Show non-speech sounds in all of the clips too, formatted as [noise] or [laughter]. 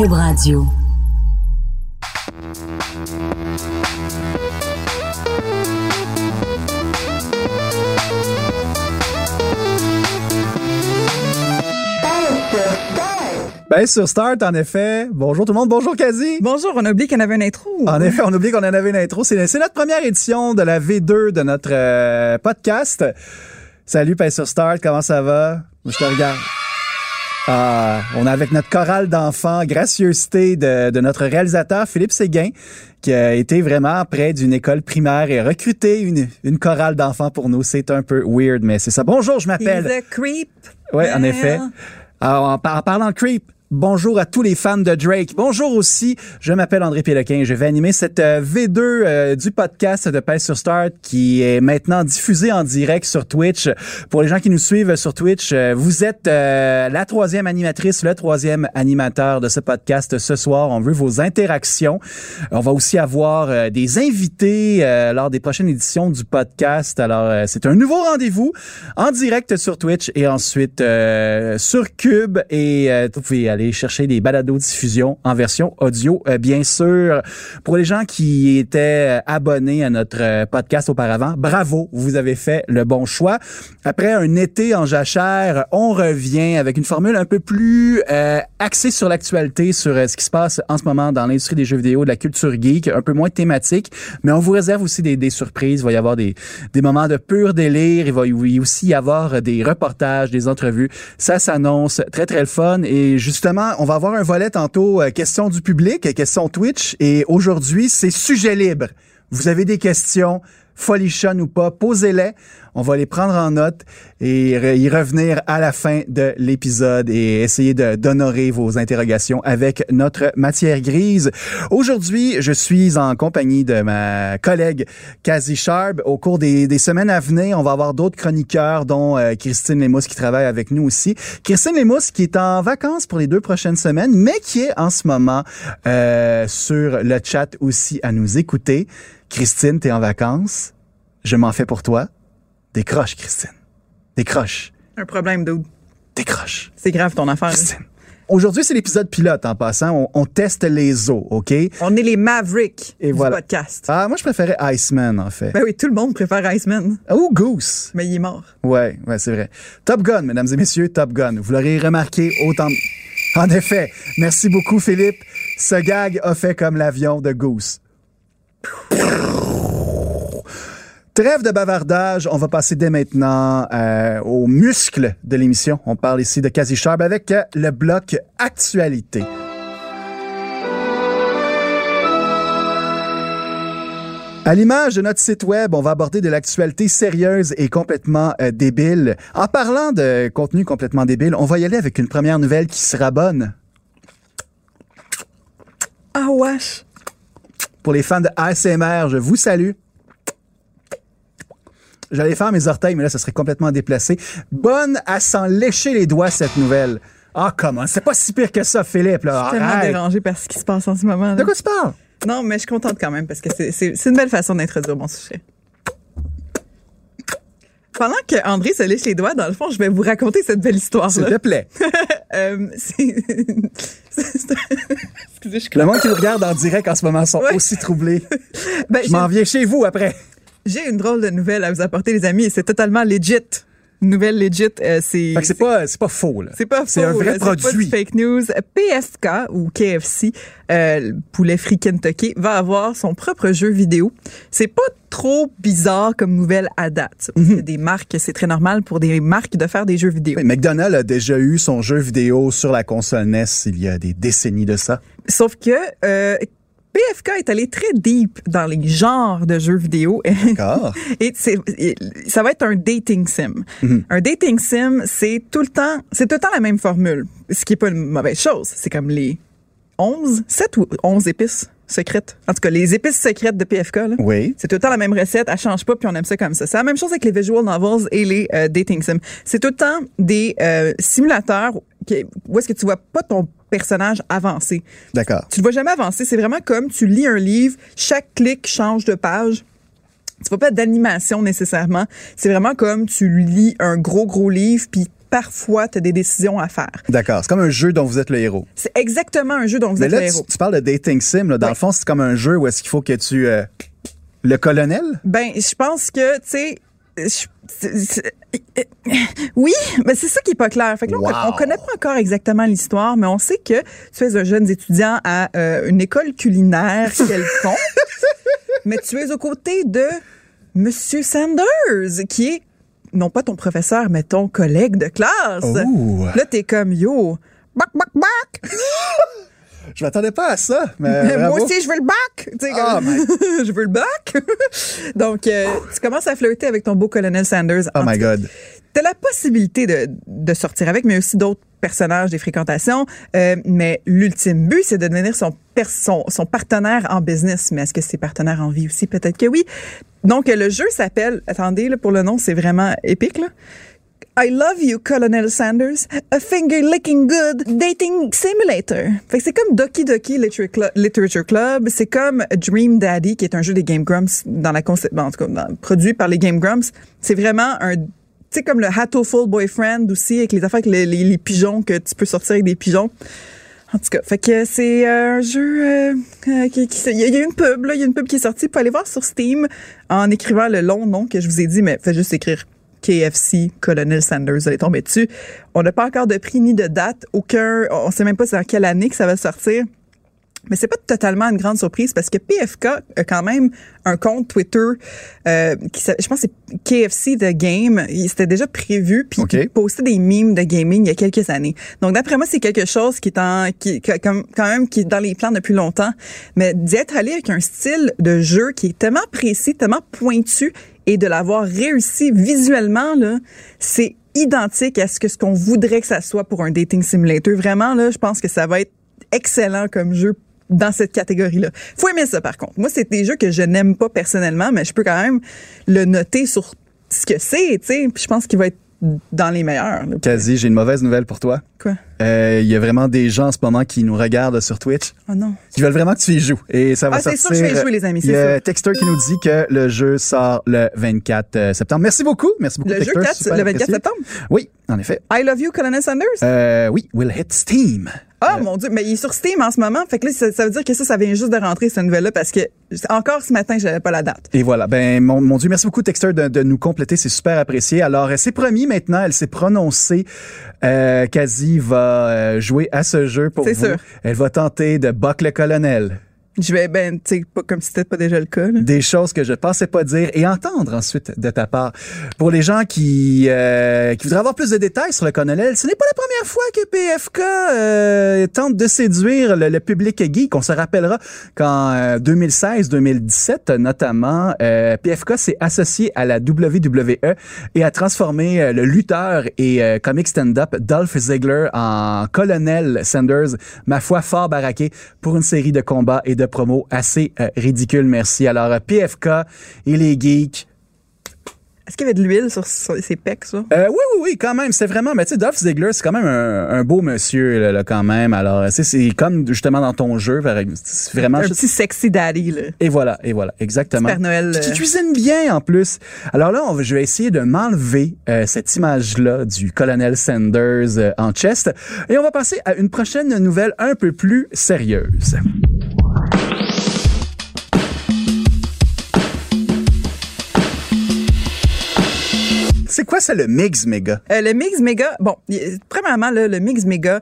Cube Radio. Ben, sur Start, en effet. Bonjour tout le monde. Bonjour, Kazi. Bonjour, on a oublié qu'on avait une intro. En effet, on oublie qu'on en avait une intro. C'est notre première édition de la V2 de notre euh, podcast. Salut, Ben, sur Start. Comment ça va? Je te regarde. Ah, on est avec notre chorale d'enfants, gracieuseté de, de notre réalisateur Philippe Séguin, qui a été vraiment près d'une école primaire et a recruté une, une chorale d'enfants pour nous. C'est un peu weird, mais c'est ça. Bonjour, je m'appelle. A creep. Oui, en effet. Alors, en, par- en parlant de creep, bonjour à tous les fans de Drake. Bonjour aussi, je m'appelle André Péloquin. Je vais animer cette euh, V2 euh, du podcast de Pèse sur Start qui est maintenant diffusé en direct sur Twitch. Pour les gens qui nous suivent sur Twitch, euh, vous êtes la troisième animatrice, le troisième animateur de ce podcast ce soir. On veut vos interactions. On va aussi avoir des invités lors des prochaines éditions du podcast. Alors, c'est un nouveau rendez-vous en direct sur Twitch et ensuite sur Cube. Et vous pouvez aller chercher des balados diffusion en version audio, euh, bien sûr. Pour les gens qui étaient euh, abonnés à notre euh, podcast auparavant, bravo, vous avez fait le bon choix. Après un été en jachère, on revient avec une formule un peu plus euh, axée sur l'actualité, sur euh, ce qui se passe en ce moment dans l'industrie des jeux vidéo, de la culture geek, un peu moins thématique, mais on vous réserve aussi des, des surprises. Il va y avoir des, des moments de pur délire. Il va y aussi y avoir des reportages, des entrevues. Ça s'annonce très, très le fun. Et justement, on va avoir un volet tantôt euh, questions du public, questions Twitch. Et aujourd'hui, c'est sujet libre. Vous avez des questions, folichonnes ou pas, posez-les. On va les prendre en note et y revenir à la fin de l'épisode et essayer d'honorer vos interrogations avec notre matière grise. Aujourd'hui, je suis en compagnie de ma collègue Kazi Sharp. Au cours des, des semaines à venir, on va avoir d'autres chroniqueurs, dont euh, Christine Lemousse qui travaille avec nous aussi. Christine Lemousse qui est en vacances pour les deux prochaines semaines, mais qui est en ce moment euh, sur le chat aussi à nous écouter. Christine, t'es en vacances. Je m'en fais pour toi. Décroche, Christine. Décroche. Un problème, dude. Décroche. C'est grave ton affaire. Christine. Aujourd'hui, c'est l'épisode pilote en passant. On, on teste les eaux, OK? On est les Mavericks Et du voilà. podcast. Ah, moi, je préférais Iceman, en fait. Ben oui, tout le monde préfère Iceman, Ou Goose. mais il est mort. Ouais, ouais, c'est vrai. Top Gun, mesdames et messieurs, Top Gun. Vous l'aurez remarqué autant. En effet, merci beaucoup, Philippe. Ce gag a fait comme l'avion de Goose. Trêve de bavardage, on va passer dès maintenant euh, aux muscles de l'émission. On parle ici de Quasi Sharp avec euh, le bloc actualité. À l'image de notre site web, on va aborder de l'actualité sérieuse et complètement euh, débile. En parlant de contenu complètement débile, on va y aller avec une première nouvelle qui sera bonne. Ah wesh. Pour les fans de ASMR, je vous salue. J'allais faire mes orteils, mais là, ça serait complètement déplacé. Bonne à s'en lécher les doigts, cette nouvelle. Ah, comment? C'est pas si pire que ça, Philippe, là. Je suis tellement Arrête. dérangée par ce qui se passe en ce moment. là. De quoi tu parles? Non, mais je suis contente quand même parce que c'est- une belle façon d'introduire mon sujet. Pendant que André se lèche les doigts, dans le fond, je vais vous raconter cette belle S'il histoire-là. te plaît. [laughs] Euh, [laughs] Excusez, je Le monde qui nous regarde en direct en ce moment sont Ouais. aussi troublés. Ben, Je m'en viens chez vous après. J'ai une drôle de nouvelle à vous apporter, les amis, c'est totalement legit. Nouvelle legit, euh, c'est... Fait que c'est pas, c'est pas faux, là. C'est pas C'est faux, un vrai Pas produit. du fake news. PSK ou KFC, euh, le poulet frit Kentucky, va avoir son propre jeu vidéo. C'est pas trop bizarre comme nouvelle à date. C'est des marques, c'est très normal pour des marques de faire des jeux vidéo. Oui, McDonald's a déjà eu son jeu vidéo sur la console NES il y a des décennies de ça. Sauf que euh, PFK est allé très deep dans les genres de jeux vidéo. D'accord. [laughs] Et ça va être un dating sim. Un dating sim, c'est tout le temps, c'est tout le temps la même formule. Ce qui est pas une mauvaise chose. C'est comme les 11, 7 ou 11 épices secrètes. En tout cas, les épices secrètes de PFK, là. Oui. C'est tout le temps la même recette, elle change pas, puis on aime ça comme ça. C'est la même chose avec les visual novels et les euh, dating sims. C'est tout le temps des euh, simulateurs où est-ce que tu vois pas ton personnage avancer. D'accord. Tu le vois jamais avancer. C'est vraiment comme tu lis un livre, chaque clic change de page. Tu vois pas d'animation nécessairement. C'est vraiment comme tu lis un gros, gros livre, puis parfois, tu as des décisions à faire. D'accord. C'est comme un jeu dont vous êtes le héros. C'est exactement un jeu dont vous Mais êtes là, le tu, héros. tu parles de dating sim. Là. Dans Ouais. le fond, c'est comme un jeu où est-ce qu'il faut que tu... euh, le colonel? Ben, je pense que, tu sais, oui, mais c'est ça qui est pas clair. Fait que là, on, Wow. on connaît pas encore exactement l'histoire, mais on sait que tu es un jeune étudiant à euh, une école culinaire quelconque, [laughs] mais tu es aux côtés de Monsieur Sanders, qui est non pas ton professeur, mais ton collègue de classe. Là, t'es comme yo. Bac, bac, bac! [laughs] Je m'attendais pas à ça, mais Moi aussi, je veux le bac! Tu sais, Oh [laughs] je veux le bac! [laughs] Donc, euh, tu commences à flirter avec ton beau colonel Sanders. Oh my God. T'as la possibilité de, de sortir avec, mais aussi d'autres personnages des fréquentations. Euh, mais l'ultime but, c'est de devenir son, son, son partenaire en business. Mais est-ce que c'est partenaire en vie aussi? Peut-être que oui. Donc, le jeu s'appelle, attendez, là, pour le nom, c'est vraiment épique, là. I love you, Colonel Sanders. A finger licking good dating simulator. Fait que c'est comme Doki Doki Literature Club. C'est comme Dream Daddy, qui est un jeu des Game Grumps dans la concept, bon, en tout cas, produit par les Game Grumps. C'est vraiment un, tu sais, comme le Hatoful Boyfriend aussi, avec les affaires avec les, pigeons, que tu peux sortir avec des pigeons. En tout cas, fait que c'est euh, un jeu euh, euh, qui, il y a une pub là, il y a une pub qui est sortie, pour aller voir sur Steam en écrivant le long nom que je vous ai dit, mais faites juste écrire KFC Colonel Sanders, allez tomber dessus. On n'a pas encore de prix ni de date, aucun, on sait même pas dans quelle année que ça va sortir. Mais c'est pas totalement une grande surprise parce que PFK a quand même un compte Twitter euh, qui je pense que c'est KFC The Game, il c'était déjà prévu puis OK. il postait des memes de gaming il y a quelques années. Donc d'après moi c'est quelque chose qui est en qui qui- comme quand même qui est dans les plans depuis longtemps, mais d'y être allé avec un style de jeu qui est tellement précis, tellement pointu et de l'avoir réussi visuellement là, c'est identique à ce que ce qu'on voudrait que ça soit pour un dating simulator. Vraiment là, je pense que ça va être excellent comme jeu dans cette catégorie-là. Faut aimer ça, par contre. Moi, c'est des jeux que je n'aime pas personnellement, mais je peux quand même le noter sur ce que c'est, tu sais. Puis je pense qu'il va être dans les meilleurs. là. Quasi, j'ai une mauvaise nouvelle pour toi. Quoi? Euh, Il y a vraiment des gens en ce moment qui nous regardent sur Twitch Oh non. qui veulent vraiment que tu y joues. Et ça va Ah, c'est sûr que je vais y jouer, les amis, Il y c'est a. Texter qui nous dit que le jeu sort le 24 euh, septembre. Merci beaucoup. Merci beaucoup, Le jeu Texter. 4, Super le 24 apprécié. septembre? Oui, en effet. I Love You, Colonel Sanders. Euh, oui, will hit Steam. Oh mon Dieu, mais il est sur Steam en ce moment. Fait que là, ça, ça veut dire que ça, ça vient juste de rentrer, cette nouvelle-là, parce que encore ce matin, j'avais pas la date. Et voilà. Ben, mon, mon Dieu, merci beaucoup, Texter, de, de nous compléter. C'est super apprécié. Alors, euh, c'est promis maintenant. Elle s'est prononcée. Euh, Kazi va euh, jouer à ce jeu pour C'est vous. sûr. Elle va tenter de buck le colonel. Je vais, ben, tu sais, pas comme si c'était pas déjà le cas, là. Des choses que je pensais pas dire et entendre ensuite de ta part. Pour les gens qui, euh, qui voudraient avoir plus de détails sur le colonel, ce n'est pas la première fois que PFK euh, tente de séduire le, public geek. On se rappellera qu'en 2016-2017, notamment, euh, PFK s'est associé à la WWE et a transformé euh, le lutteur et euh, comic stand-up Dolph Ziggler en colonel Sanders, ma foi fort baraqué, pour une série de combats et de promos assez euh, ridicules. Merci. Alors, euh, PFK et les geeks, Est-ce qu'il y avait de l'huile sur, sur ses pecs, ça? euh, oui, oui, oui, quand même. C'est vraiment, mais tu sais, Dolph Ziggler, c'est quand même un, un beau monsieur, là, là, quand même. Alors, sais, c'est comme justement dans ton jeu, c'est vraiment. Un juste- petit sexy daddy, là. Et voilà, et voilà, exactement. Père Noël, Qui euh. cuisine bien en plus. Alors là, on je vais essayer de m'enlever euh, cette image-là du colonel Sanders euh, en chest et on va passer à une prochaine nouvelle un peu plus sérieuse. C'est quoi ça le mix méga? Euh, le Mix Méga, bon, premièrement, là, le Mix Méga,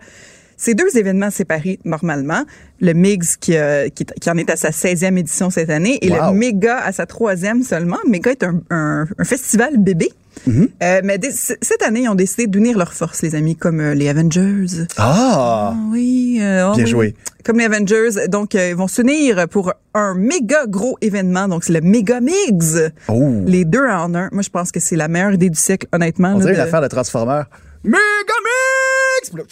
c'est deux événements séparés normalement. Le Mix qui, euh, qui, qui en est à sa 16e édition cette année et Wow. le Méga à sa troisième seulement. Méga est un, un, un festival bébé. Euh, mais cette année, ils ont décidé d'unir leurs forces, les amis, comme euh, les Avengers. Ah! Ah oui. euh, oh Bien oui. joué. Comme les Avengers. Donc, euh, ils vont s'unir pour un méga gros événement. Donc, c'est le Mega Migs. Oh! Les deux en un. Moi, je pense que c'est la meilleure idée du siècle, honnêtement. On là, dirait de- une affaire de Transformer. Megamix! Puis là,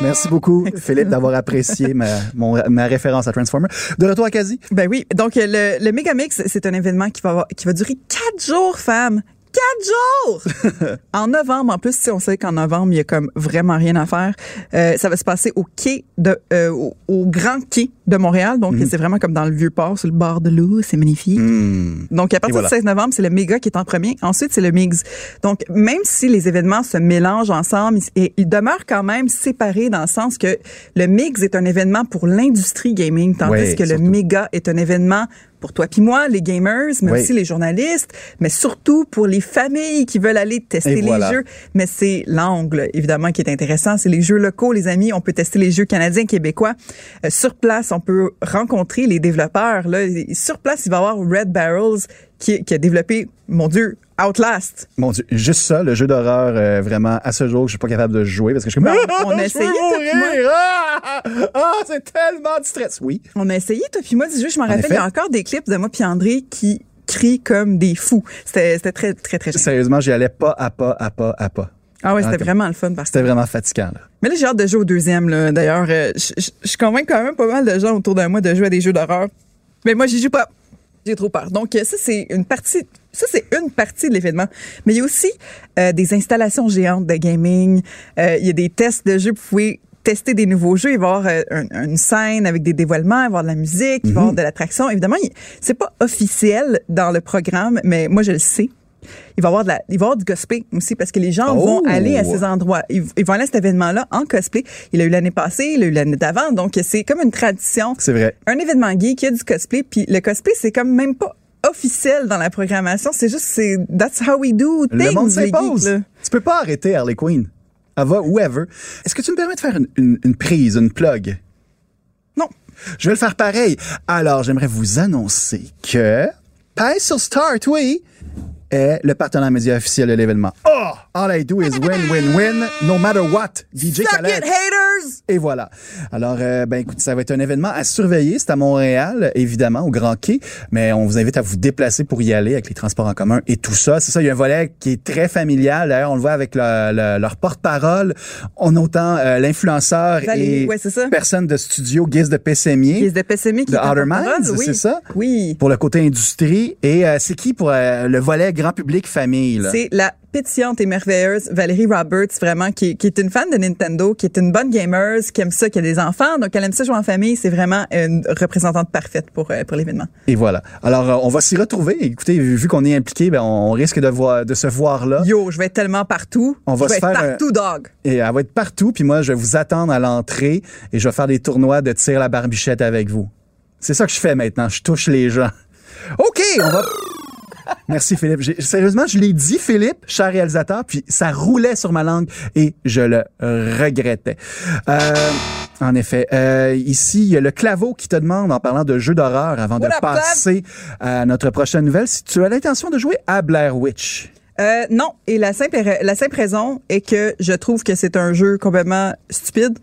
Merci beaucoup, Philippe, d'avoir apprécié ma, mon- ma référence à Transformer. De retour à Quasi. Ben oui. Donc, euh, le, le Megamix, c'est un événement qui va, avoir- qui va durer quatre jours, femme. Quatre jours! [laughs] en novembre, en plus, si on sait qu'en novembre, il y a comme vraiment rien à faire. Euh, ça va se passer au quai de, euh, au, au grand quai de Montréal. Donc, Mhm. c'est vraiment comme dans le vieux port, sur le bord de l'eau. C'est magnifique. Hmm. Donc, à partir voilà. du 16 novembre, c'est le méga qui est en premier. Ensuite, c'est le MIGS. Donc, même si les événements se mélangent ensemble, ils, ils demeurent quand même séparés dans le sens que le MIGS est un événement pour l'industrie gaming, tandis Ouais, que le méga est un événement pour toi puis moi, les gamers, mais Oui. aussi les journalistes, mais surtout pour les familles qui veulent aller tester les jeux. Mais c'est l'angle, évidemment, qui est intéressant. C'est les jeux locaux, les amis. On peut tester les jeux canadiens, québécois. Euh, sur place, on peut rencontrer les développeurs. Là. Sur place, il va y avoir Red Barrels qui, qui a développé, mon Dieu, Outlast. Mon Dieu, juste ça, le jeu d'horreur, euh, vraiment, à ce jour, je suis pas capable de jouer parce que je suis comme... on a essayé, toi! Ah! Ah, c'est tellement de stress. Oui. On a essayé, toi puis moi, du jeu. Je m'en rappelle, il y a encore des clips de moi puis André qui crient comme des fous. C'était très, très, très, très Sérieusement, j'y allais pas à pas, à pas, à pas. Ah ouais, c'était vraiment le fun parce que C'était vraiment fatigant, là. Mais là, j'ai hâte de jouer au deuxième, là. D'ailleurs, euh, je convainc quand même pas mal de gens autour de moi de jouer à des jeux d'horreur. Mais moi, j'y joue pas. J'ai trop peur. Donc, euh, ça, c'est une partie. Ça, c'est une partie de l'événement. Mais il y a aussi euh, des installations géantes de gaming. Euh, il y a des tests de jeux. Vous pouvez tester des nouveaux jeux. Il va y avoir euh, un- une scène avec des dévoilements, il va y avoir de la musique, il va y avoir de l'attraction. Évidemment, c'est pas officiel dans le programme, mais moi, je le sais. Il va y avoir de la, il va y avoir du cosplay aussi parce que les gens Oh! vont aller à ces endroits. Ils, ils vont aller à cet événement-là en cosplay. Il a eu l'année passée, il a eu l'année d'avant. Donc, c'est comme une tradition. C'est vrai. Un événement geek, il y a du cosplay. Puis le cosplay, c'est comme même pas officiel dans la programmation. C'est juste, c'est, that's how we do things, Le monde s'impose. Tu peux pas arrêter Harley Quinn. Elle va whoever. Est-ce que tu me permets de faire une, une- une prise, une plug? Non. Je vais le faire pareil. Alors, j'aimerais vous annoncer que Pay sur Start, oui, est le partenaire média officiel de l'événement. Oh! All I do is win, win, win, no matter what. DJ Suck Khaled. it, haters! Et voilà. Alors, euh, ben écoute, ça va être un événement à surveiller. C'est à Montréal, évidemment, au Grand Quai, mais on vous invite à vous déplacer pour y aller avec les transports en commun et tout ça. C'est ça, il y a un volet qui est très familial. D'ailleurs, on le voit avec le- le- leur porte-parole. On a autant euh, l'influenceur et ouais, personne de studio, Guise de Pessémier. Qui est de Pessémique, qui De Outer Minds, oui. c'est ça? Oui. Pour le côté industrie. Et euh, c'est qui pour euh, le volet grand public famille? C'est la pétillante et merveilleuse Valérie Roberts, vraiment, qui, qui est une fan de Nintendo, qui est une bonne gamer, qui aime ça, qui a des enfants, donc elle aime ça jouer en famille. C'est vraiment une représentante parfaite pour, euh, pour l'événement. Et voilà. Alors, euh, on va s'y retrouver. Écoutez, vu qu'on est impliqué, ben, on risque de, voir, de se voir là. Yo, je vais être tellement partout. On va je vais se être faire un- partout, dog. Et elle va être partout, puis moi, je vais vous attendre à l'entrée et je vais faire des tournois de tir à la barbichette avec vous. C'est ça que je fais maintenant. Je touche les gens. OK, on va... Merci, Philippe. Sérieusement, je l'ai dit, Philippe, cher réalisateur, puis ça roulait sur ma langue et je le regrettais. Euh, en effet. Euh, ici, il y a le claveau qui te demande, en parlant de jeux d'horreur, avant de What passer à notre prochaine nouvelle, si tu as l'intention de jouer à Blair Witch. Euh, non, et la simple, la simple raison est que je trouve que c'est un jeu complètement stupide.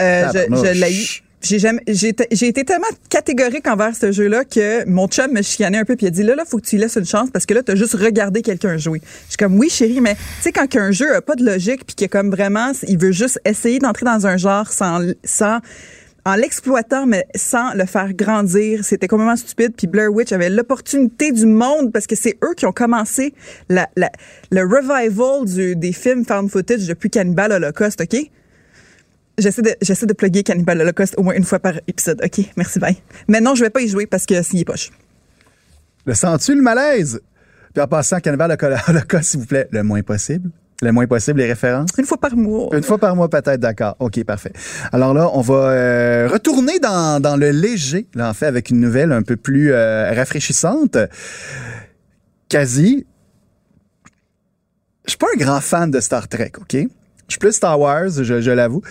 Euh, je l'ai eu. J'ai jamais, j'ai été- tellement catégorique envers ce jeu-là que mon chum me chicanait un peu puis il a dit là là faut que tu lui laisses une chance parce que là t'as juste regardé quelqu'un jouer. Je suis comme oui chérie mais tu sais quand un jeu a pas de logique puis que comme vraiment il veut juste essayer d'entrer dans un genre sans sans en l'exploitant, mais sans le faire grandir. C'était complètement stupide. Puis Blair Witch avait l'opportunité du monde parce que c'est eux qui ont commencé la, la- le revival du, des films found footage depuis Cannibal Holocaust, OK? J'essaie de, j'essaie de plugger Cannibal Holocaust au moins une fois par épisode. OK, merci, bye. Mais non, je vais pas y jouer parce que s'il est poche. Le sens-tu le malaise? Puis en passant, Cannibal [laughs] Holocaust, s'il vous plaît, le moins possible. Le moins possible, les références? Une fois par mois. Une fois par mois, peut-être, d'accord. OK, parfait. Alors là, on va euh, retourner dans, dans le léger, là, en fait, avec une nouvelle un peu plus euh, rafraîchissante. Quasi, je suis pas un grand fan de Star Trek, OK? Je suis plus Star Wars, je, je l'avoue.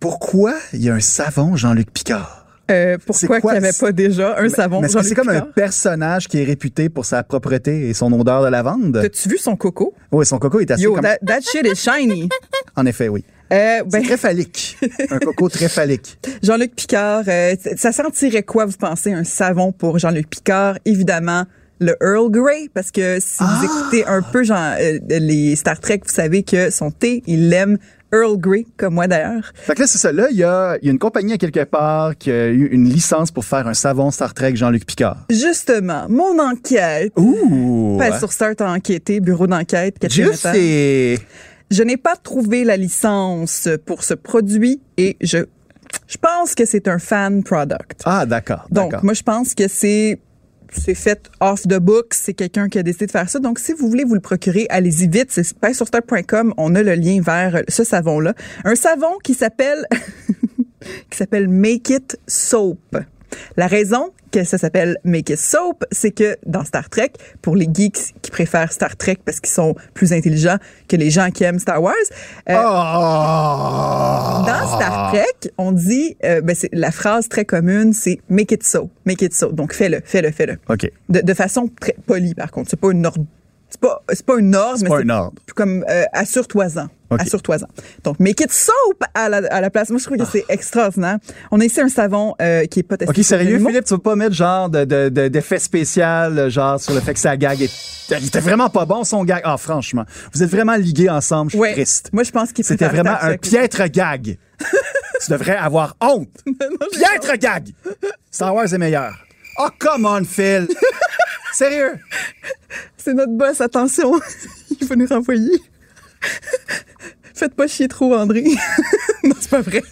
Pourquoi il y a un savon Jean-Luc Picard? Euh, pourquoi quoi? qu'il n'y avait pas déjà un savon Mais que c'est comme un personnage qui est réputé pour sa propreté et son odeur de lavande? T'as-tu vu son coco? Oui, son coco est assez Yo, comme... that, that shit is shiny. [laughs] En effet, oui. Euh, ben, très phallique. un coco très phallique. [laughs] Jean-Luc Picard, euh, ça sentirait quoi, vous pensez, un savon pour Jean-Luc Picard? Évidemment, le Earl Grey, parce que si Ah! vous écoutez un peu Jean, euh, les Star Trek, vous savez que son thé, il l'aime Earl Grey, comme moi d'ailleurs. Fait que là, c'est ça. Là, il y a, il y a une compagnie à quelque part qui a eu une licence pour faire un savon Star Trek Jean-Luc Picard. Justement, mon enquête. Ouh! Pas sur Start enquêté, bureau d'enquête, et... Je n'ai pas trouvé la licence pour ce produit et je, je pense que c'est un fan product. Ah, d'accord. Donc, moi, je pense que c'est c'est fait off the book, c'est quelqu'un qui a décidé de faire ça. Donc, si vous voulez vous le procurer, allez-y vite. C'est sur On a le lien vers ce savon-là. Un savon qui s'appelle [laughs] qui s'appelle Make It Soap. La raison que ça s'appelle Make It Soap, c'est que dans Star Trek, pour les geeks qui préfèrent Star Trek parce qu'ils sont plus intelligents que les gens qui aiment Star Wars, euh, Oh! dans Star Trek, on dit, euh, ben c'est la phrase très commune, c'est make it so, make it so. Donc fais-le, fais-le, fais-le. OK. De, de façon très polie, par contre. C'est pas une ordre. C'est pas, c'est pas une ordre, mais pas c'est une ordre. plus comme euh, assure-toi-en. Assure-toi-en. Donc, make it soap à la, à la place. Moi, je trouve que c'est extraordinaire. On a ici un savon euh, qui est pas testé. OK, sérieux. Philippe, tu vas pas mettre genre de, de, de- d'effet spécial, genre sur le fait que sa gag est... Il était vraiment pas bon, son gag. Ah, franchement. Vous êtes vraiment ligués ensemble, je suis Ouais. triste. Moi, je pense qu'il C'était vraiment un piètre gag. [laughs] tu devrais avoir honte. piètre gag. Star Wars est meilleur. Oh, come on, Phil. [laughs] Sérieux? C'est notre boss, attention. [laughs] Il va nous renvoyer. Faites pas chier trop, André. [laughs] non, c'est pas vrai.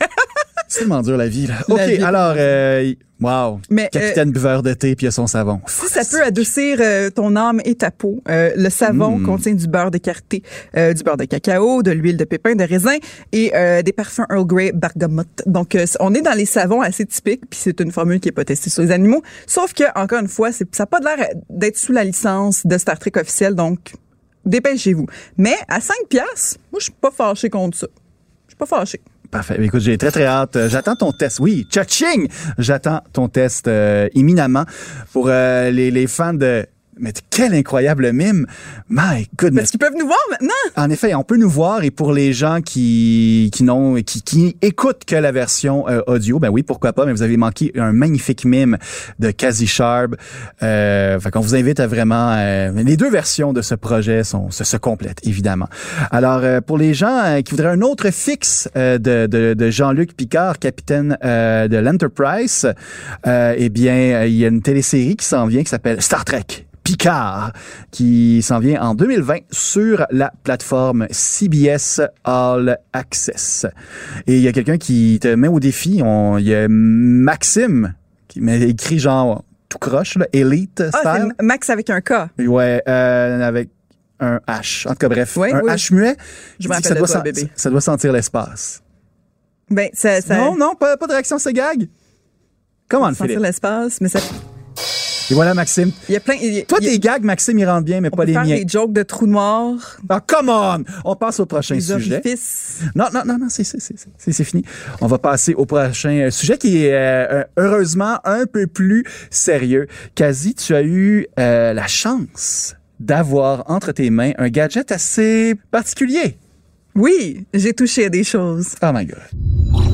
C'est tellement dur, la vie, là. La OK, vie. alors, euh, wow. Mais, Capitaine buveur de thé, puis il a son savon. Si ça peut adoucir euh, ton âme et ta peau, euh, le savon Mm. contient du beurre d'écarté, euh, du beurre de cacao, de l'huile de pépin de raisin et euh, des parfums Earl Grey bergamote. Donc, euh, on est dans les savons assez typiques, puis c'est une formule qui est pas testée sur les animaux. Sauf que, encore une fois, ça n'a pas l'air d'être sous la licence de Star Trek officielle, donc dépêchez-vous. Mais à 5 piastres, moi, je suis pas fâché contre ça. Je suis pas fâché. Parfait. Écoute, j'ai très, très hâte. Euh, J'attends ton test. Oui, tchaching! J'attends ton test euh, imminemment pour euh, les, les fans de... Mais quel incroyable mime! My goodness! Parce qu'ils peuvent nous voir maintenant. En effet, on peut nous voir et pour les gens qui qui n'ont qui, qui écoutent que la version euh, audio, ben oui, pourquoi pas, mais vous avez manqué un magnifique mime de Kazi Sharp. Euh, fait qu'on vous invite à vraiment euh, les deux versions de ce projet sont se, se complètent évidemment. Alors euh, pour les gens euh, qui voudraient un autre fixe euh, de, de, de Jean-Luc Picard, capitaine euh, de l'Enterprise, euh, eh bien il y a une télésérie qui s'en vient qui s'appelle Star Trek. Picard, qui s'en vient en 2020 sur la plateforme CBS All Access. Et il y a quelqu'un qui te met au défi. On, il y a Maxime qui m'a écrit genre tout croche, là, Elite Ah, style. c'est Max avec un K. Ouais, euh, avec un H. En tout cas, bref, Oui, un oui. H muet. Je me ça doit, toi, sen- bébé. ça doit sentir l'espace. Ben, ça, ça Non, non, pas, pas de réaction à ce gag. Comment le sentir Philippe? l'espace, mais ça, Et voilà, Maxime. il y a plein. il y a- Toi, tes gags, Maxime, ils rentrent bien, mais on pas peut les faire miens. des jokes de trous noirs, Ah, come on! On passe au prochain des sujet. orifices. Non, non, non, non, c'est, c'est, c'est, c'est, c'est fini. On va passer au prochain sujet qui est euh, heureusement un peu plus sérieux. Quasi, tu as eu euh, la chance d'avoir entre tes mains un gadget assez particulier. Oui, j'ai touché à des choses. Oh my God.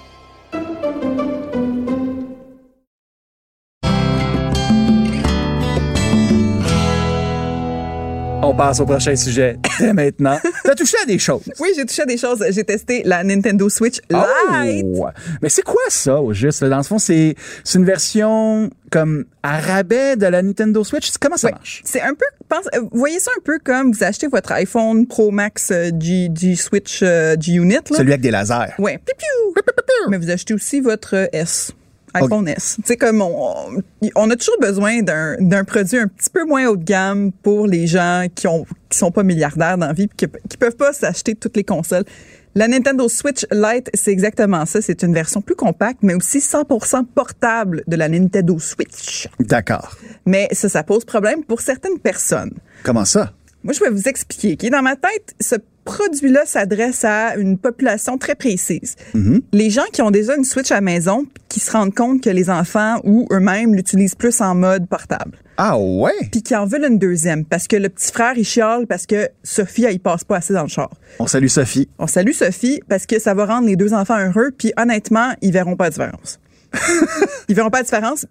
On passe au prochain sujet dès maintenant. [laughs] T'as touché à des choses. Oui, j'ai touché à des choses. J'ai testé la Nintendo Switch Lite. Oh! Mais c'est quoi ça, au juste? Dans le fond, c'est, une version comme à rabais de la Nintendo Switch. Comment ça marche? C'est un peu, pense, euh, voyez ça un peu comme vous achetez votre iPhone Pro Max euh, G, G Switch euh, G Unit. Là? Celui avec des lasers. Piu. Mais vous achetez aussi votre S. iPhone S. Tu comme on, on a toujours besoin d'un produit un petit peu moins haut de gamme pour les gens qui ont qui sont pas milliardaires dans la vie, qui, qui peuvent pas s'acheter toutes les consoles. La Nintendo Switch Lite, c'est exactement ça. C'est une version plus compacte, mais aussi 100% portable de la Nintendo Switch. D'accord. Mais ça, ça pose problème pour certaines personnes. Comment ça? Moi, je vais vous expliquer. ok? Dans ma tête, ce produit-là s'adresse à une population très précise. Les gens qui ont déjà une Switch à la maison, qui se rendent compte que les enfants ou eux-mêmes l'utilisent plus en mode portable, Ah ouais? puis qui en veulent une deuxième, parce que le petit frère, il chiale parce que Sophie, elle, il passe pas assez dans le char. On salue Sophie. On salue Sophie parce que ça va rendre les deux enfants heureux, puis honnêtement, ils verront pas la différence. [laughs] ils verront pas la différence.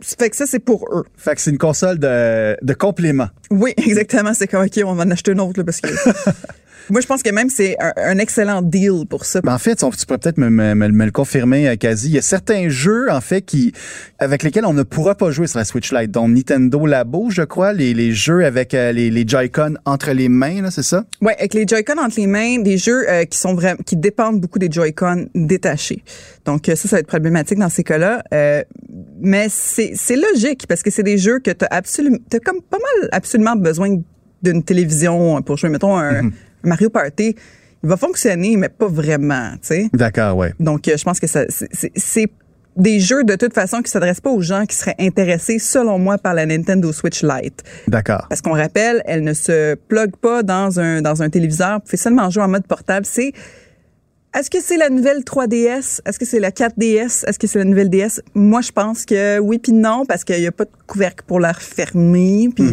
Ça Fait que ça, c'est pour eux. Fait que c'est une console de, de complément. Oui, [laughs] exactement. C'est comme, OK, on va en acheter une autre, là, parce que... [laughs] Moi, je pense que même c'est un, un excellent deal pour ça. Ben, en fait, on- tu pourrais peut-être me, me- me- me le confirmer, euh, Kazi. Il y a certains jeux, en fait, qui avec lesquels on ne pourra pas jouer sur la Switch Lite. Donc, Nintendo Labo, je crois, les, les jeux avec euh, les, les Joy-Con entre les mains, là, c'est ça? Ouais, avec les Joy-Con entre les mains, des jeux euh, qui sont vraiment, qui dépendent beaucoup des Joy-Con détachés. Donc euh, ça, ça va être problématique dans ces cas-là. Euh, mais c'est c'est logique parce que c'est des jeux que t'as absolument, t'as comme pas mal absolument besoin d'une télévision pour jouer. Mettons un, un Mario Party, il va fonctionner, mais pas vraiment, tu sais. D'accord, ouais. Donc, euh, je pense que ça, c'est- des jeux de toute façon qui s'adressent pas aux gens qui seraient intéressés, selon moi, par la Nintendo Switch Lite. D'accord. Parce qu'on rappelle, elle ne se plug pas dans un, dans un téléviseur. Vous pouvez seulement jouer en mode portable. C'est, est-ce que c'est la nouvelle 3DS? Est-ce que c'est la 4DS? Est-ce que c'est la nouvelle DS? Moi, je pense que oui puis non, parce qu'il n'y a pas de couvercle pour la refermer. Puis,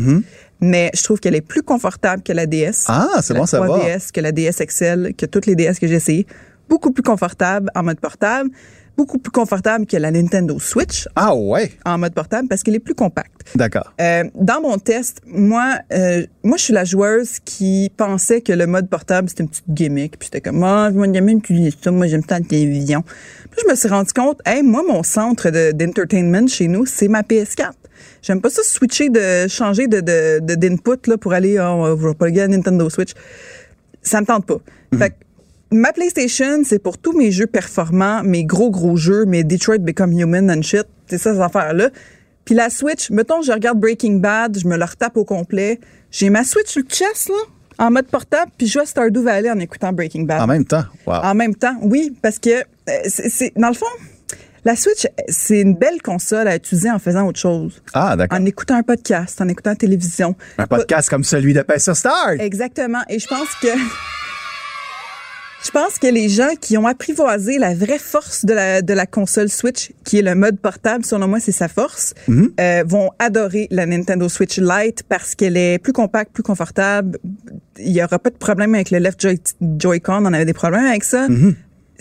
Mais je trouve qu'elle est plus confortable que la DS. Ah, c'est bon savoir. 3DS, que la DS XL, que toutes les DS que j'ai essayées. Beaucoup plus confortable en mode portable. Beaucoup plus confortable que la Nintendo Switch Ah ouais. en mode portable parce qu'elle est plus compacte. D'accord. Euh, dans mon test, moi, euh, moi, je suis la joueuse qui pensait que le mode portable c'était une petite gimmick, puis c'était comme ah, moi j'aime utiliser ça, moi j'aime ça la télévision. Puis je me suis rendu compte, hey, moi mon centre de- d'entertainment chez nous, c'est ma PS4. J'aime pas ça switcher de changer de de de- d'input là pour aller oh, je vais pas gars Nintendo Switch. Ça me tente pas. Fait que ma PlayStation, c'est pour tous mes jeux performants, mes gros gros jeux, mes Detroit Become Human and shit, c'est ça ces affaires là. Puis la Switch, mettons, je regarde Breaking Bad, je me le retape au complet. J'ai ma Switch sur le chest, là, en mode portable, puis je joue à Stardew Valley en écoutant Breaking Bad. En même temps. Wow. En même temps, oui, parce que euh, c'est- dans le fond, la Switch, c'est une belle console à utiliser en faisant autre chose. Ah, d'accord. En écoutant un podcast, en écoutant la télévision. Un podcast comme celui de Pace sur Start. Exactement. Et je pense que. [laughs] Je pense que les gens qui ont apprivoisé la vraie force de la, de la console Switch, qui est le mode portable, selon moi, c'est sa force, euh, vont adorer la Nintendo Switch Lite parce qu'elle est plus compacte, plus confortable. Il y aura pas de problème avec le left Joy- Joy-Con. On avait des problèmes avec ça. Ça-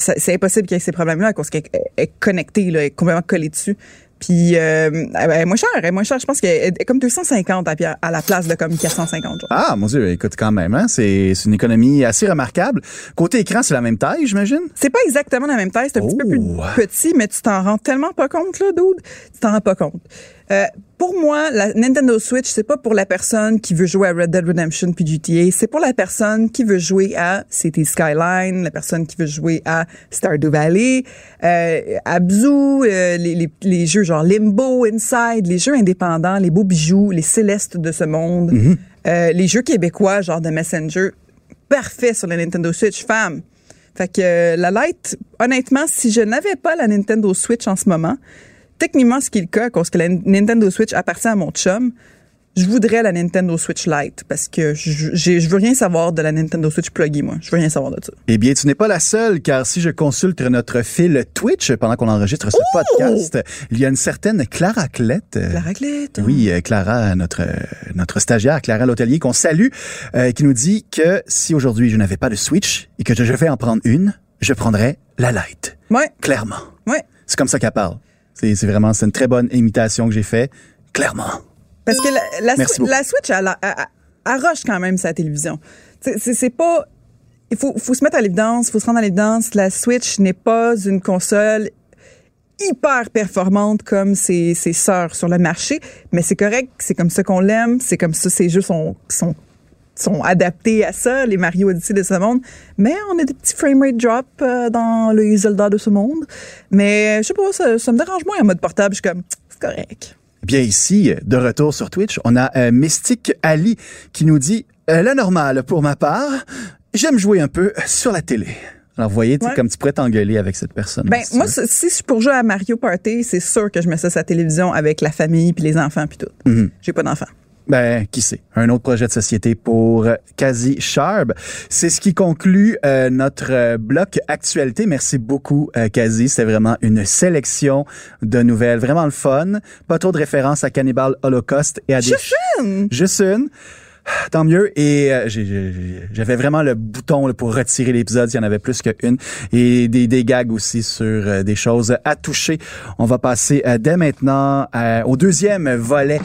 C'est impossible qu'il y ait ces problèmes-là à cause qu'elle est connectée, là, elle est complètement collée dessus. Puis, euh, elle est moins chère, elle est moins chère. Je pense qu'elle est comme 250 à, la place de comme 450. genre. Ah, mon Dieu, écoute, quand même, hein, c'est c'est une économie assez remarquable. Côté écran, c'est la même taille, j'imagine? C'est pas exactement la même taille, c'est un petit peu plus Oh. petit, mais tu t'en rends tellement pas compte, là, dude. Tu t'en rends pas compte. Euh, pour moi, la Nintendo Switch, c'est pas pour la personne qui veut jouer à Red Dead Redemption puis GTA. C'est pour la personne qui veut jouer à City Skyline, la personne qui veut jouer à Stardew Valley, euh, Abzu, euh, les, les, les jeux genre Limbo, Inside, les jeux indépendants, les beaux bijoux, les célestes de ce monde, euh, les jeux québécois genre de Messenger. Parfait sur la Nintendo Switch, femme. Fait que la Lite, honnêtement, si je n'avais pas la Nintendo Switch en ce moment, techniquement, ce qui est le cas, cause que la Nintendo Switch appartient à mon chum, je voudrais la Nintendo Switch Lite parce que je, je veux rien savoir de la Nintendo Switch pluggy, moi. Je veux rien savoir de ça. Eh bien, tu n'es pas la seule, car si je consulte notre fil Twitch pendant qu'on enregistre ce podcast, il y a une certaine Clara Clette. euh, La raclette. hein. Oui, euh, Clara, notre euh, notre stagiaire, Clara l'hôtelier, qu'on salue, euh, qui nous dit que si aujourd'hui je n'avais pas de Switch et que je vais en prendre une, je prendrais la Lite. Ouais, Clairement. ouais. C'est comme ça qu'elle parle. C'est vraiment c'est une très bonne imitation que j'ai fait. Clairement. Parce que la, la, Merci Swi- beaucoup. la Switch, elle, arroche quand même sa télévision. C'est- pas. Il faut, faut se mettre à l'évidence, il faut se rendre à l'évidence. La Switch n'est pas une console hyper performante comme ses, ses sœurs sur le marché, mais c'est correct, c'est comme ça qu'on l'aime, c'est comme ça ses jeux sont, sont sont adaptés à ça, les Mario Odyssey de ce monde. Mais on a des petits frame rate drop euh, dans les Zelda de ce monde. Mais je sais pas, ça, ça me dérange moins en mode portable. Je suis comme, c'est correct. Bien ici, de retour sur Twitch, on a euh, Mystique Ali qui nous dit euh, la normale pour ma part, j'aime jouer un peu sur la télé. Alors, vous voyez, Ouais. comme tu pourrais t'engueuler avec cette personne. Ben, moi, si si c'est pour jouer à Mario Party, c'est sûr que je mets ça sur la télévision avec la famille puis les enfants puis tout. Mhm. J'ai pas d'enfants. Ben, qui sait? Un autre projet de société pour Kazi Sharp. C'est ce qui conclut euh, notre euh, bloc actualité. Merci beaucoup, euh, Kazi. C'était vraiment une sélection de nouvelles. Vraiment le fun. Pas trop de références à Cannibal Holocaust et à des... Juste une! Juste une. Tant mieux. Et euh, j'avais vraiment le bouton là, pour retirer l'épisode. Il y en avait plus qu'une. Et des, des gags aussi sur euh, des choses à toucher. On va passer euh, dès maintenant euh, au deuxième volet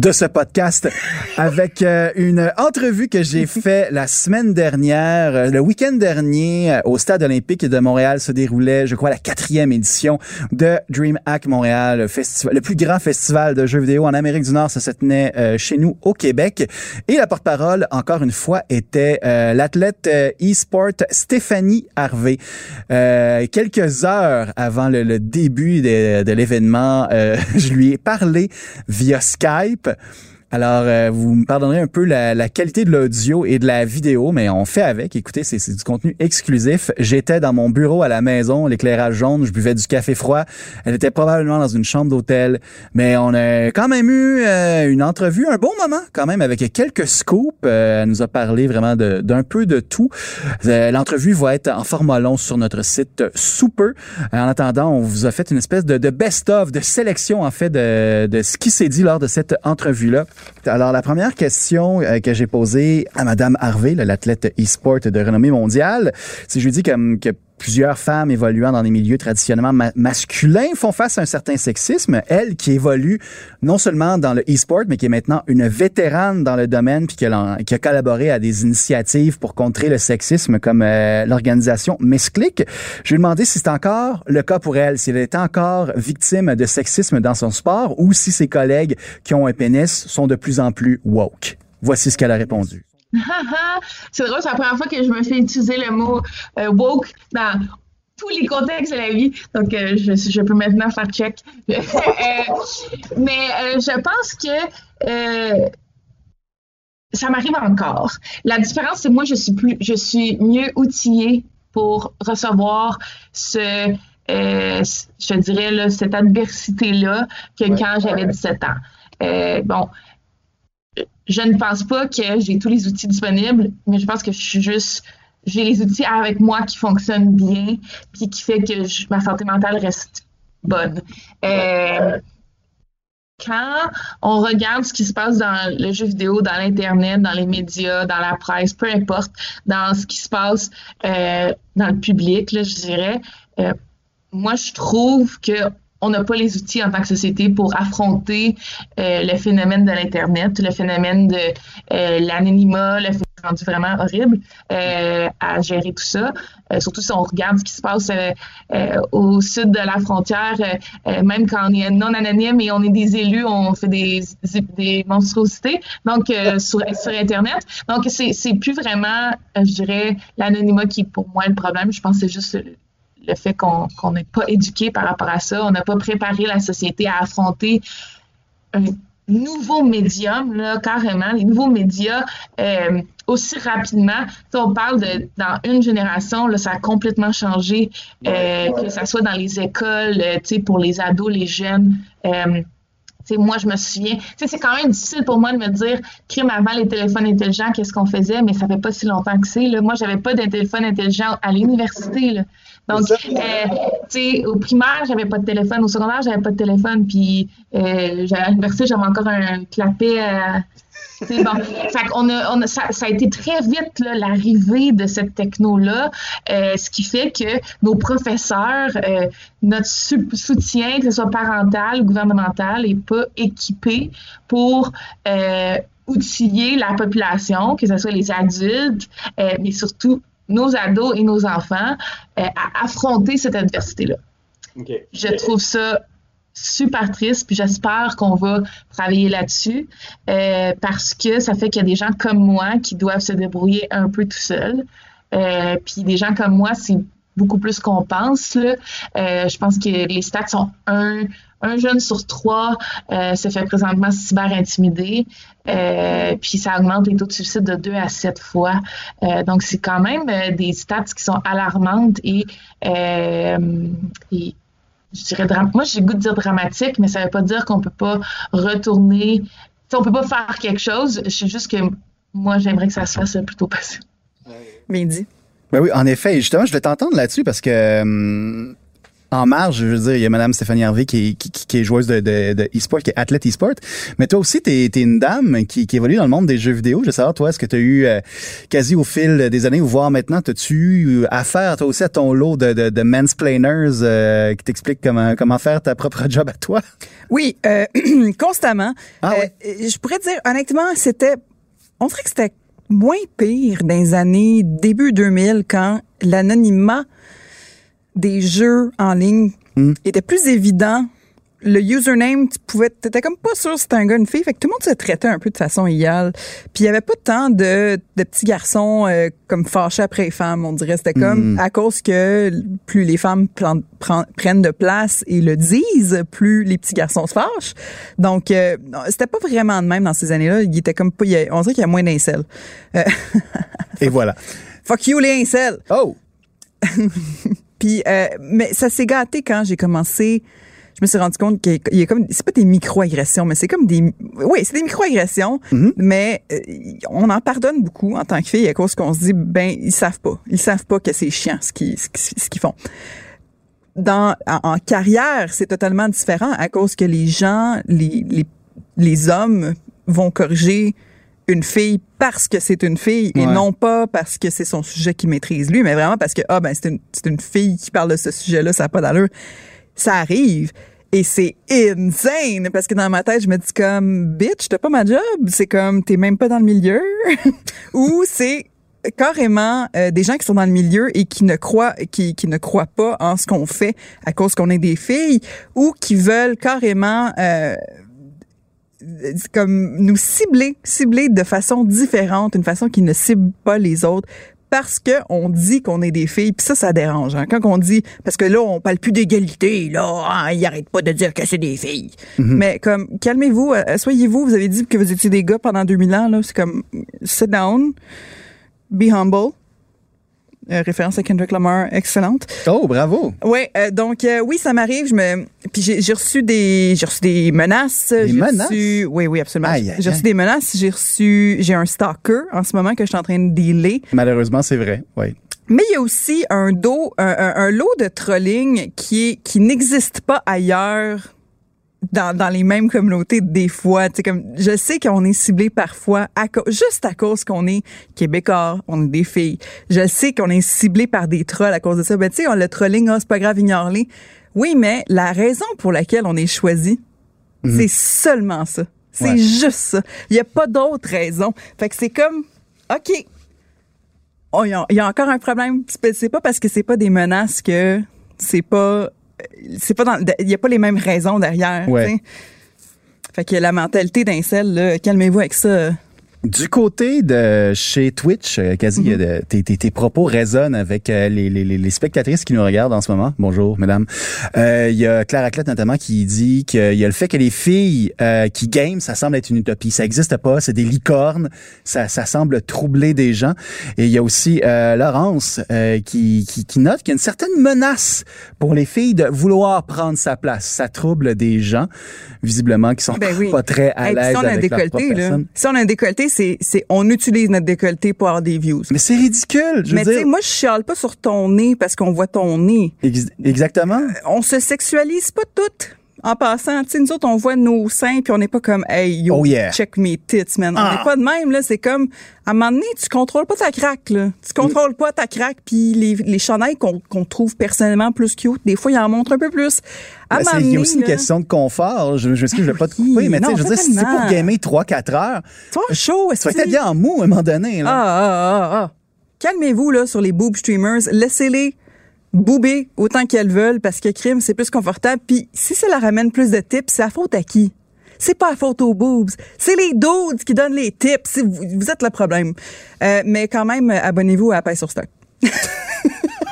de ce podcast avec euh, une entrevue que j'ai [laughs] fait la semaine dernière, euh, le week-end dernier, euh, au Stade olympique de Montréal se déroulait, je crois, la quatrième édition de DreamHack Montréal, le, festival, le plus grand festival de jeux vidéo en Amérique du Nord. Ça se tenait chez nous au Québec. Et la porte-parole, encore une fois, était l'athlète e-sport Stéphanie Harvey. Quelques heures avant le, le début de, de l'événement, [laughs] je lui ai parlé via Skype. Gruppe. Alors, euh, vous me pardonnerez un peu la, la qualité de l'audio et de la vidéo, mais on fait avec. Écoutez, c'est du contenu exclusif. J'étais dans mon bureau à la maison, l'éclairage jaune, je buvais du café froid. Elle était probablement dans une chambre d'hôtel, mais on a quand même eu euh, une entrevue, un bon moment quand même, avec quelques scoops. Euh, elle nous a parlé vraiment d'un peu de tout. Euh, L'entrevue va être en format long sur notre site sous. En attendant, on vous a fait une espèce de, de best-of, de sélection en fait de, de ce qui s'est dit lors de cette entrevue-là. Alors, la première question euh, que j'ai posée à Madame Harvey, l'athlète e-sport de renommée mondiale, c'est je lui dis comme que plusieurs femmes évoluant dans des milieux traditionnellement ma- masculins font face à un certain sexisme. Elle, qui évolue non seulement dans le e-sport, mais qui est maintenant une vétérane dans le domaine, puis qui a, collaboré à des initiatives pour contrer le sexisme, comme euh, l'organisation Miss Click. Je lui ai demandé si c'est encore le cas pour elle, si elle est encore victime de sexisme dans son sport, ou si ses collègues qui ont un pénis sont de plus en plus woke. Voici ce qu'elle a répondu. [laughs] c'est drôle, c'est la première fois que je me fais utiliser le mot euh, woke dans tous les contextes de la vie. Donc, euh, je, je peux maintenant faire check. [laughs] Euh, mais je pense que ça m'arrive encore. La différence, c'est moi, je suis plus, je suis mieux outillée pour recevoir ce, euh, je dirais, là, cette adversité-là que quand j'avais 17 ans. Euh, bon, je ne pense pas que j'ai tous les outils disponibles, mais je pense que je suis juste, j'ai les outils avec moi qui fonctionnent bien, puis qui fait que ma santé mentale reste bonne. Euh, quand on regarde ce qui se passe dans le jeu vidéo, dans l'Internet, dans les médias, dans la presse, peu importe, dans ce qui se passe euh, dans le public, là, je dirais, euh, moi, je trouve que on n'a pas les outils en tant que société pour affronter euh, le phénomène de l'Internet, le phénomène de euh, l'anonymat, le fait rendu vraiment horrible euh, à gérer tout ça. Euh, surtout si on regarde ce qui se passe euh, euh, au sud de la frontière, même quand on est non anonyme et on est des élus, on fait des, des monstruosités. Donc sur, sur Internet. Donc c'est plus vraiment, je dirais, l'anonymat qui est pour moi le problème. Je pense que c'est juste le, fait qu'on n'est pas éduqué par rapport à ça. On n'a pas préparé la société à affronter un nouveau médium, carrément, les nouveaux médias euh, aussi rapidement. On parle de dans une génération, là, ça a complètement changé, euh, que ça soit dans les écoles, euh, pour les ados, les jeunes. Moi, je me souviens, c'est quand même difficile pour moi de me dire, crime avant les téléphones intelligents, qu'est-ce qu'on faisait, mais ça fait pas si longtemps que c'est. Moi, j'avais pas de téléphone intelligent à l'université. Donc, euh, tu sais, au primaire, j'avais pas de téléphone. Au secondaire, j'avais pas de téléphone. Puis, euh, à l'université, j'avais encore un clapet. Euh, c'est bon. [laughs] Fait qu'on a, on a, ça, ça, a été très vite l'arrivée de cette techno-là, euh, ce qui fait que nos professeurs, euh, notre soutien, que ce soit parental ou gouvernemental, n'est pas équipé pour euh, outiller la population, que ce soit les adultes, euh, mais surtout nos ados et nos enfants, euh, à affronter cette adversité-là. Okay. Je trouve ça super triste, puis j'espère qu'on va travailler là-dessus euh, parce que ça fait qu'il y a des gens comme moi qui doivent se débrouiller un peu tout seuls. Euh, puis des gens comme moi, c'est beaucoup plus qu'on pense. Euh, je pense que les stats sont un, un jeune sur trois euh, se fait présentement cyber intimider. Euh, puis ça augmente les taux de suicide de 2 à 7 fois. Donc c'est quand même des stats qui sont alarmantes et, je dirais moi j'ai goût de dire dramatique, mais ça veut pas dire qu'on peut pas retourner. T'sais, on peut pas faire quelque chose. C'est juste que moi j'aimerais que ça se fasse le plus tôt possible. Ben oui, en effet. Et Justement, je vais t'entendre là-dessus parce que hum, en marge, je veux dire, il y a Madame Stéphanie Hervé qui, est- qui, qui- qui est joueuse de, de, de e-sport, qui est athlète e-sport. Mais toi aussi, t'es es une dame qui, qui évolue dans le monde des jeux vidéo. Je veux savoir, toi, est-ce que tu as eu euh, quasi au fil des années, ou voire maintenant, as-tu eu affaire, toi aussi, à ton lot de, de, de mansplainers euh, qui t'expliquent comment, comment faire ta propre job à toi? Oui, euh, [clears throat] constamment. Ah Euh, je pourrais dire, honnêtement, c'était, on dirait que c'était moins pire dans les années début 2000 quand l'anonymat des jeux en ligne Hmm. était plus évident. Le username, tu pouvais, t'étais comme pas sûr si c'était un gars, une fille. Fait que tout le monde se traitait un peu de façon égale. Puis il y avait pas tant de, de petits garçons euh, comme fâchés après les femmes, on dirait. C'était comme à cause que plus les femmes plan- prennent de place et le disent, plus les petits garçons se fâchent. Donc euh, c'était pas vraiment de même dans ces années-là. Il était comme pas, il y a- on dirait qu'il y a moins d'incels. Euh, [laughs] Et voilà. fuck you les incels. Oh! [laughs] Puis, euh, mais ça s'est gâté quand j'ai commencé. Je me suis rendu compte qu'il y a- comme, c'est pas des micro-agressions, mais c'est comme des, oui, c'est des micro-agressions, mais euh, on en pardonne beaucoup en tant que fille à cause qu'on se dit, ben, ils savent pas. Ils savent pas que c'est chiant ce qu'ils, ce qu'ils font. Dans, en, en carrière, c'est totalement différent à cause que les gens, les, les, les hommes vont corriger une fille parce que c'est une fille et Ouais. non pas parce que c'est son sujet qu'il maîtrise lui, mais vraiment parce que ah ben c'est une c'est une fille qui parle de ce sujet-là, ça n'a pas d'allure. Ça arrive et c'est insane parce que dans ma tête je me dis comme bitch t'as pas ma job, c'est comme t'es même pas dans le milieu. [laughs] Ou c'est carrément euh, des gens qui sont dans le milieu et qui ne croient qui, qui ne croient pas en ce qu'on fait à cause qu'on est des filles ou qui veulent carrément euh, comme nous cibler, cibler de façon différente, une façon qui ne cible pas les autres parce que on dit qu'on est des filles, puis ça, ça dérange. Hein? Quand on dit, parce que là, on parle plus d'égalité, là, hein, ils arrêtent pas de dire que c'est des filles. Mais comme, calmez-vous, euh, soyez-vous, vous avez dit que vous étiez des gars pendant 2000 ans, là, c'est comme, sit down, be humble. Euh, référence à Kendrick Lamar, excellente. Oh, bravo! Ouais, euh, donc euh, oui, ça m'arrive. Je me, puis j'ai reçu des, j'ai reçu des menaces. Des menaces? reçu- oui, oui, absolument. J'ai reçu des menaces. J'ai reçu, j'ai un stalker en ce moment que je suis en train de dealer. Malheureusement, c'est vrai. Oui. Mais il y a aussi un dos, un, un- un lot de trolling qui est, qui n'existe pas ailleurs dans, dans les mêmes communautés des fois. Tu sais, comme, je sais qu'on est ciblé parfois à juste à cause qu'on est québécois, on est des filles. Je sais qu'on est ciblé par des trolls à cause de ça. Ben, tu sais, on- le trolling, ah, c'est pas grave, ignore-les. Oui, mais la raison pour laquelle on est choisi, c'est seulement ça. C'est Ouais. juste ça. Il y a pas d'autre raison. Fait que c'est comme, OK, Oh, il y, a- il y a encore un problème. C'est pas parce que c'est pas des menaces que c'est pas c'est pas dans il y a pas les mêmes raisons derrière. Ouais. Fait que la mentalité d'un sel, calmez-vous avec ça. Du côté de chez Twitch, euh, quasi, Mm-hmm. euh, tes, tes, tes propos résonnent avec euh, les, les, les- les spectatrices qui nous regardent en ce moment. Bonjour, mesdames. Euh, Il y a Clara Clette notamment qui dit qu'il y a le fait que les filles euh, qui game, ça semble être une utopie. Ça existe pas, c'est des licornes. Ça, ça semble troubler des gens. Et il y a aussi euh, Laurence qui, qui, qui note qu'il y a une certaine menace pour les filles de vouloir prendre sa place. Ça trouble des gens, visiblement, qui sont Ben oui. [laughs] pas très à l'aise si on a un avec décolleté, là, si on a un décolleté, c'est, c'est, on utilise notre décolleté pour avoir des views. Mais c'est ridicule. Je Mais tu sais, moi, je chiale pas sur ton nez parce qu'on voit ton nez. Ex- exactement. On se sexualise pas toutes. En passant, tu sais, nous autres, on voit nos seins puis on n'est pas comme, hey, yo, Oh yeah. check mes tits, man. On Ah. n'est pas de même, là. C'est comme, à un moment donné, tu contrôles pas ta craque, là. Tu contrôles pas ta craque puis les, les chandails qu'on qu'on trouve personnellement plus cute, des fois, ils en montrent un peu plus. À un Ben, Il y a aussi une là, question de confort. Je, je, je vais pas te Oui, couper, mais tu sais, je veux dire, si c'est pour gamer 3-4 heures, Tu vois, chaud, est-ce être bien en mou à un moment donné. Ah, Là. ah, ah, ah. Calmez-vous, là, sur les boob streamers. Laissez-les bouber autant qu'elles veulent parce que crime, c'est plus confortable. Puis si ça leur ramène plus de tips, c'est à faute à qui? C'est pas à faute aux boobs. C'est les dudes qui donnent les tips. Vous, vous êtes le problème. Euh, mais quand même, abonnez-vous à Paix sur Stock. [laughs]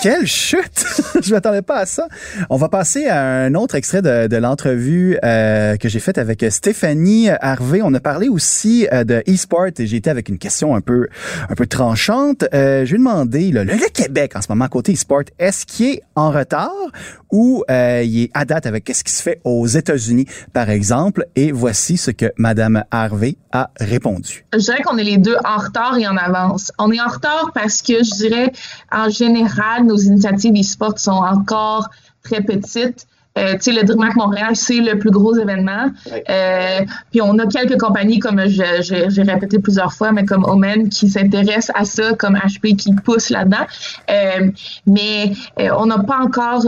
Quelle chute! [laughs] je m'attendais pas à ça. On va passer à un autre extrait de, de l'entrevue euh, que j'ai faite avec Stéphanie Harvey. On a parlé aussi euh, de e-sport et j'ai été avec une question un peu un peu tranchante. Euh, je lui ai demandé, là, le, le Québec en ce moment côté e-sport, est-ce qu'il est en retard ou euh, il est à date avec ce qui se fait aux États-Unis, par exemple? Et voici ce que Madame Harvey a répondu. Je dirais qu'on est les deux en retard et en avance. On est en retard parce que je dirais, en général, nos initiatives e-sport sont encore très petites. Euh, tu sais, le DreamHack Montréal, c'est le plus gros événement. Euh, puis on a quelques compagnies, comme j'ai répété plusieurs fois, mais comme Omen, qui s'intéressent à ça, comme HP qui pousse là-dedans. Euh, mais euh, on n'a pas encore...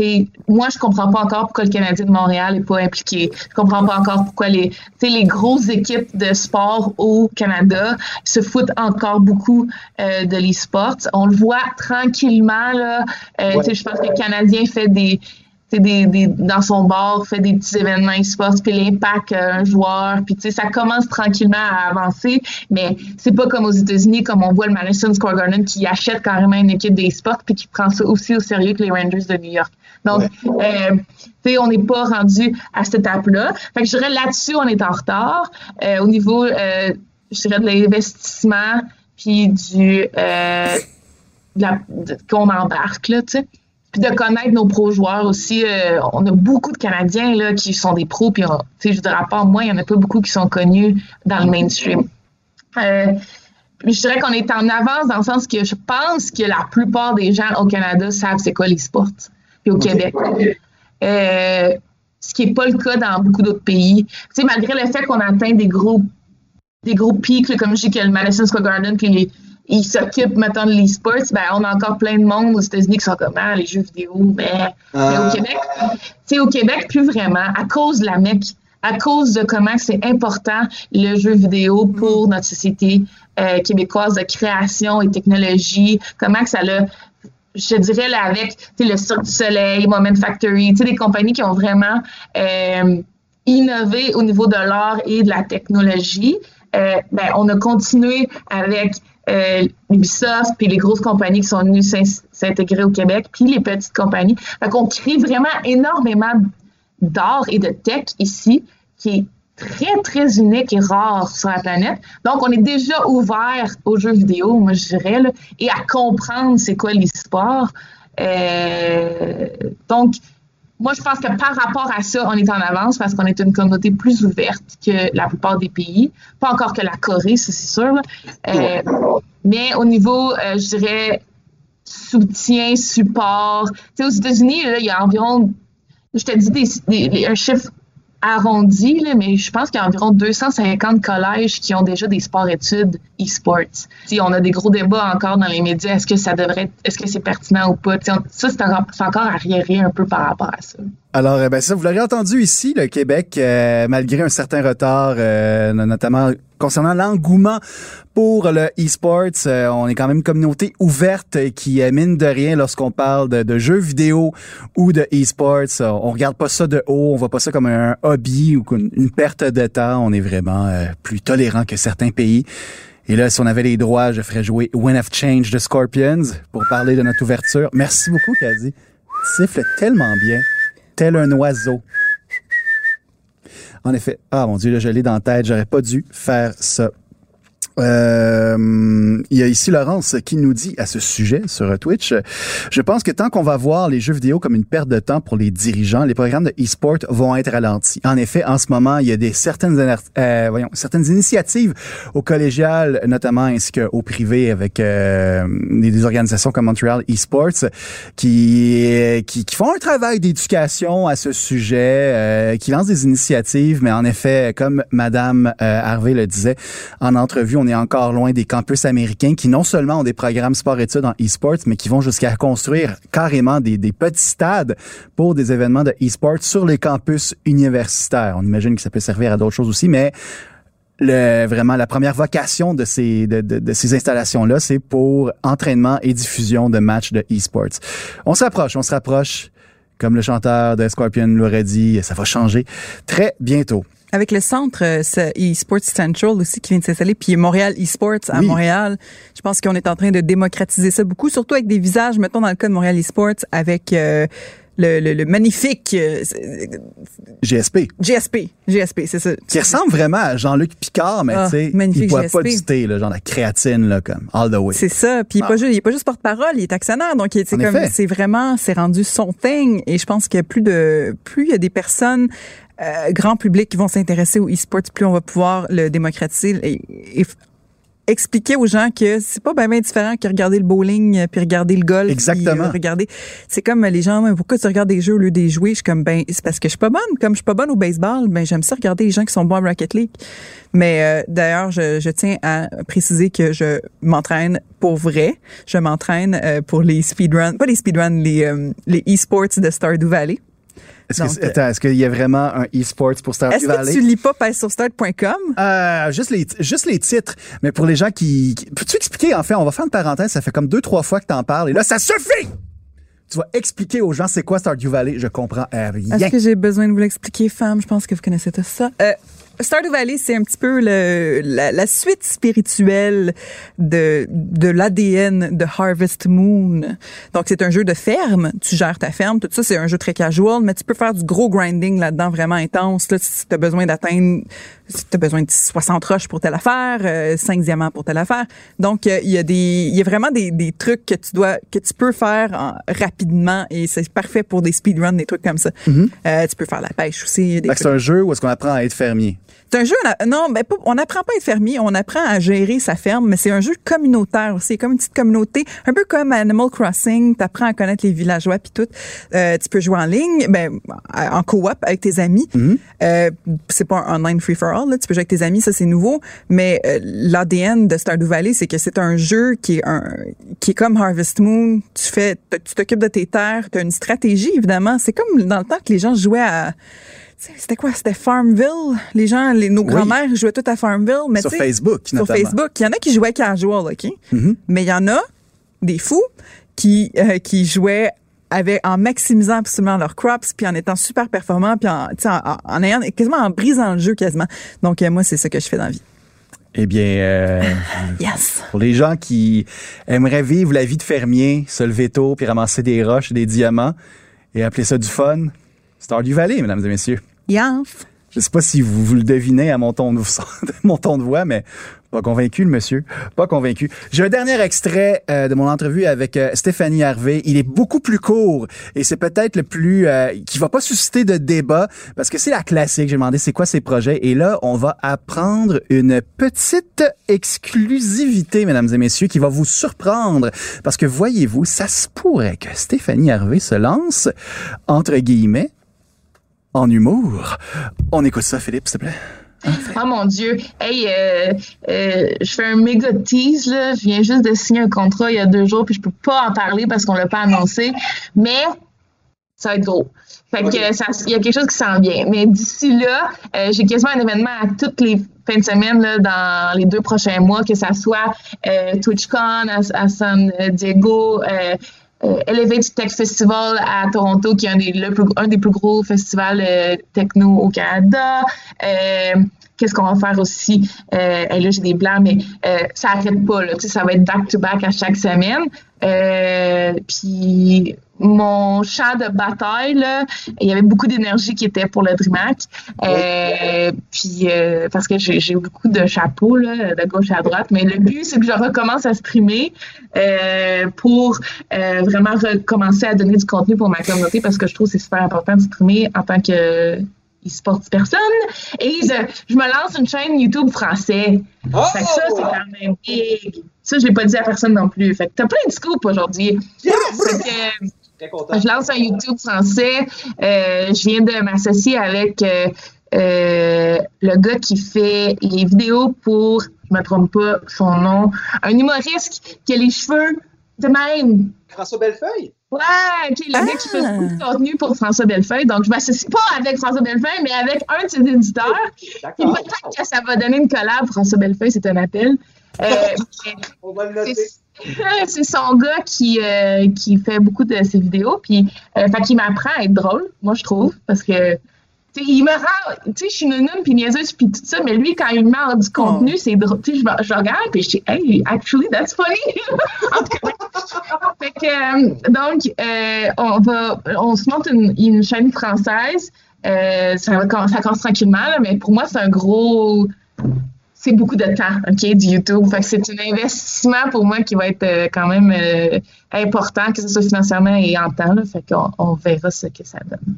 euh, tu sais, moi, je comprends pas encore pourquoi le Canadien de Montréal est pas impliqué. Je comprends pas encore pourquoi les, les grosses équipes de sport au Canada se foutent encore beaucoup euh, de l'e-sport. On le voit tranquillement là. Euh, Je pense que le Canadien fait des des, des, dans son bar, fait des petits événements e-sport, puis l'impact euh, un joueur, puis ça commence tranquillement à avancer, mais c'est pas comme aux États-Unis, comme on voit le Madison Square Garden qui achète carrément une équipe d'e-sport, puis qui prend ça aussi au sérieux que les Rangers de New York. Donc, euh, tu sais, on n'est pas rendu à cette étape-là. Fait que je dirais là-dessus, on est en retard. Euh, au niveau, euh, je dirais, de l'investissement, puis du qu'on embarque, là, tu sais. Puis de connaître nos pro-joueurs aussi. on a beaucoup de Canadiens là, qui sont des pros, puis on- tu sais, je dirais, à part moi, il n'y en a pas beaucoup qui sont connus dans le mainstream. Je dirais qu'on est en avance dans le sens que je pense que la plupart des gens au Canada savent c'est quoi les sports, puis au Québec. Euh, ce qui n'est pas le cas dans beaucoup d'autres pays. Tu sais, malgré le fait qu'on atteint des gros des gros pics, comme je dis que le Madison Square Garden, puis les, ils s'occupent maintenant de l'e-sports, ben, on a encore plein de monde aux États-Unis qui sont comme, ah, les jeux vidéo, mais, mais au Québec, tu sais, au Québec, plus vraiment, à cause de la MEC, à cause de comment c'est important le jeu vidéo pour notre société euh, québécoise de création et technologie, comment que ça l'a je dirais là avec le Cirque du Soleil, Moment Factory, des compagnies qui ont vraiment euh, innové au niveau de l'art et de la technologie. Euh, ben, on a continué avec euh, Ubisoft puis les grosses compagnies qui sont venues s'in- s'intégrer au Québec, puis les petites compagnies. Fait qu'on crée vraiment énormément d'art et de tech ici qui est très, très unique et rare sur la planète. Donc, on est déjà ouvert aux jeux vidéo, moi, je dirais, là, et à comprendre c'est quoi l'e-sport. Euh, donc, moi, je pense que par rapport à ça, on est en avance parce qu'on est une communauté plus ouverte que la plupart des pays. Pas encore que la Corée, ça, c'est sûr. Euh, mais au niveau, euh, je dirais, soutien, support. Tu sais, aux États-Unis, il y a environ, je te dis des, un chiffre arrondi, mais je pense qu'il y a environ 250 collèges qui ont déjà des sports-études e-sports. Sais, on a des gros débats encore dans les médias. Est-ce que ça devrait, est-ce que c'est pertinent ou pas? Ça, c'est encore arriéré un peu par rapport à ça. Alors, eh ben ça, vous l'aurez entendu ici, le Québec, euh, malgré un certain retard, euh, notamment concernant l'engouement pour le e-sports, euh, on est quand même une communauté ouverte qui, euh, mine de rien, lorsqu'on parle de, de jeux vidéo ou de e-sports, on regarde pas ça de haut, on voit pas ça comme un hobby ou une perte de temps. On est vraiment plus tolérant que certains pays. Et là, si on avait les droits, je ferais jouer Wind of Change de Scorpions pour parler de notre ouverture. Merci beaucoup, Caddy. Tu siffles tellement bien tel un oiseau. En effet. Ah mon Dieu, là, je l'ai dans la tête. J'aurais pas dû faire ça. Euh, il y a ici Laurence qui nous dit à ce sujet sur Twitch, je pense que tant qu'on va voir les jeux vidéo comme une perte de temps pour les dirigeants, les programmes de e-sport vont être ralentis. En effet, en ce moment, il y a des certaines euh, voyons, certaines initiatives au collégial notamment ainsi qu'au privé avec euh, des, organisations comme Montreal Esports qui, qui font un travail d'éducation à ce sujet, euh, qui lancent des initiatives, mais en effet, comme Madame Harvey le disait en entrevue, est encore loin des campus américains qui non seulement ont des programmes sport-études en e-sports, mais qui vont jusqu'à construire carrément des, petits stades pour des événements de e-sport sur les campus universitaires. On imagine que ça peut servir à d'autres choses aussi, mais vraiment la première vocation de ces de, de, de ces installations là, c'est pour entraînement et diffusion de matchs de e-sports. On se rapproche, on se rapproche. Comme le chanteur de Scorpion l'aurait dit, ça va changer très bientôt. Avec le centre euh, eSports Central aussi qui vient de s'installer, puis Montréal eSports à Oui. Montréal, je pense qu'on est en train de démocratiser ça beaucoup, surtout avec des visages, mettons dans le cas de Montréal eSports, avec euh, le, le, le magnifique euh, GSP, GSP. GSP, c'est ça. qui ressemble vraiment à Jean-Luc Picard, mais Ah, tu sais, il boit pas du thé, là, genre la créatine, là, comme all the way. C'est ça. Puis il est Ah. pas juste, il est pas juste porte-parole, il est actionnaire. Donc il comme, c'est vraiment, c'est rendu son thing. Et je pense que plus de, plus il y a des personnes euh, grand public qui vont s'intéresser au e-sports, plus on va pouvoir le démocratiser et, et f- expliquer aux gens que c'est pas bien différent que regarder le bowling euh, puis regarder le golf. puis, Exactement. euh, regarder, c'est comme les gens, pourquoi tu regardes des jeux au lieu des jouer Je suis comme ben c'est parce que je suis pas bonne. Comme je suis pas bonne au baseball, ben j'aime ça regarder les gens qui sont bons à Rocket League. Mais euh, d'ailleurs, je, je tiens à préciser que je m'entraîne pour vrai. Je m'entraîne euh, pour les speedruns, pas les speedruns, les euh, les e-sports de Stardew Valley. Est-ce est-ce qu'il y a vraiment un e-sports pour Stardew Est-ce Valley? que tu lis pas passe sur start.com Euh, juste les juste les titres, mais pour les gens qui, qui- peux-tu expliquer en fait, on va faire une parenthèse, ça fait comme deux trois fois que t'en parles et là ça suffit. Tu vas expliquer aux gens c'est quoi Stardew Valley, je comprends rien. Est-ce que j'ai besoin de vous l'expliquer, femme? Je pense que vous connaissez tout ça. Euh, Stardew Valley, c'est un petit peu le, la, suite spirituelle de, de l'ADN de Harvest Moon. Donc, c'est un jeu de ferme. Tu gères ta ferme. Tout ça, c'est un jeu très casual, mais tu peux faire du gros grinding là-dedans, vraiment intense. Là, si tu besoin d'atteindre, si tu as besoin de 60 roches pour telle affaire, euh, 5 diamants pour telle affaire. Donc, euh, il y a des, il y a vraiment des, des trucs que tu dois, que tu peux faire en- rapidement et c'est parfait pour des speedruns, des trucs comme ça. Euh, tu peux faire la pêche aussi. C'est un jeu où est-ce qu'on apprend à être fermier? C'est un jeu, non, pas- on n'apprend pas à être fermier, on apprend à gérer sa ferme, mais c'est un jeu communautaire aussi, comme une petite communauté, un peu comme Animal Crossing, tu apprends à connaître les villageois puis tout. Euh, tu peux jouer en ligne, ben, en coop avec tes amis. Euh, c'est pas un online free for all, là. tu peux jouer avec tes amis, ça c'est nouveau, mais euh, l'ADN de Stardew Valley, c'est que c'est un jeu qui est un qui est comme Harvest Moon, tu fais tu t'occupes de tes terres, tu as une stratégie évidemment, c'est comme dans le temps que les gens jouaient à c'était quoi? C'était Farmville? Les gens, les, nos Oui. grands-mères jouaient tout à Farmville. Mais Sur Facebook, Sur notamment. Mm-hmm. Facebook. Il y en a qui jouaient casual, OK? Mais il y en a, des fous, qui, euh, qui jouaient avec, en maximisant absolument leurs crops, puis en étant super performants, puis en, en, ayant, quasiment en brisant le jeu quasiment. Donc, euh, moi, c'est ça que je fais dans la vie. Eh bien, euh, [laughs] Yes! pour les gens qui aimeraient vivre la vie de fermier, se lever tôt puis ramasser des roches et des diamants et appeler ça du fun, Stardew Valley, mesdames et messieurs. Yes! Je sais pas si vous, le devinez à mon ton [laughs] de, mon ton de voix, mais pas convaincu, le monsieur. Pas convaincu. J'ai un dernier extrait euh, de mon entrevue avec euh, Stéphanie Harvey. Il est beaucoup plus court et c'est peut-être le plus... euh, qui va pas susciter de débat parce que c'est la classique. J'ai demandé c'est quoi ses projets et là, on va apprendre une petite exclusivité, mesdames et messieurs, qui va vous surprendre parce que voyez-vous, ça se pourrait que Stéphanie Harvey se lance, entre guillemets, en humour. On écoute ça, Philippe, s'il te plaît. Oh mon Dieu. Hey, euh, euh, je fais un méga tease, là. Je viens juste de signer un contrat il y a deux jours, puis je peux pas en parler parce qu'on l'a pas annoncé. Mais ça va être gros. Fait que ça, il y a quelque chose qui s'en vient. Mais d'ici là, euh, j'ai quasiment un événement à toutes les fins de semaine là, dans les deux prochains mois, que ça soit euh, TwitchCon à, à San Diego, Elevate Tech Festival à Toronto, qui est un des, plus, un des plus gros festivals euh, techno au Canada. Qu'est-ce qu'on va faire aussi? Euh, et là, j'ai des blancs, mais euh, ça n'arrête pas. Là, ça va être back-to-back à chaque semaine. Euh, puis mon champ de bataille, là, il y avait beaucoup d'énergie qui était pour le DreamHack. Euh, puis euh, parce que j'ai j'ai beaucoup de chapeaux là, de gauche à droite, mais le but c'est que je recommence à streamer euh, pour euh, vraiment recommencer à donner du contenu pour ma communauté parce que je trouve que c'est super important de streamer en tant que e-sport personne. Et je, je me lance une chaîne YouTube français. Fait que ça, c'est quand même big. Ça, je l'ai pas dit à personne non plus. Fait que t'as plein de scoops aujourd'hui. Fait que, je lance un YouTube français. Euh, je viens de m'associer avec euh, euh, le gars qui fait les vidéos pour, je me trompe pas son nom, un humoriste qui a les cheveux De même. François Bellefeuille? Ouais, OK, le gars qui fait Ah. beaucoup de contenu pour François Bellefeuille. Donc, je m'associe pas avec François Bellefeuille, mais avec un de ses éditeurs. Puis peut-être que ça va donner une collab. François Bellefeuille, c'est un appel. Euh, [laughs] On va le c'est c'est son gars qui, euh, qui fait beaucoup de ses vidéos. Puis, euh, fait qu'il m'apprend à être drôle, moi, je trouve. Parce que, il me rend. Tu sais, je suis nounoune puis niaiseuse puis tout ça, mais lui, quand il me met du contenu, c'est drôle. Tu sais, je, regarde puis je dis, hey, actually, that's funny. [laughs] en tout cas, fait que, euh, donc, euh, on va, on se monte une, une chaîne française. Euh, ça, ça commence tranquillement, là, mais pour moi, c'est un gros. C'est beaucoup de temps, OK, du YouTube. Fait que c'est un investissement pour moi qui va être quand même important, que ce soit financièrement et en temps. Là. Fait qu'on on verra ce que ça donne.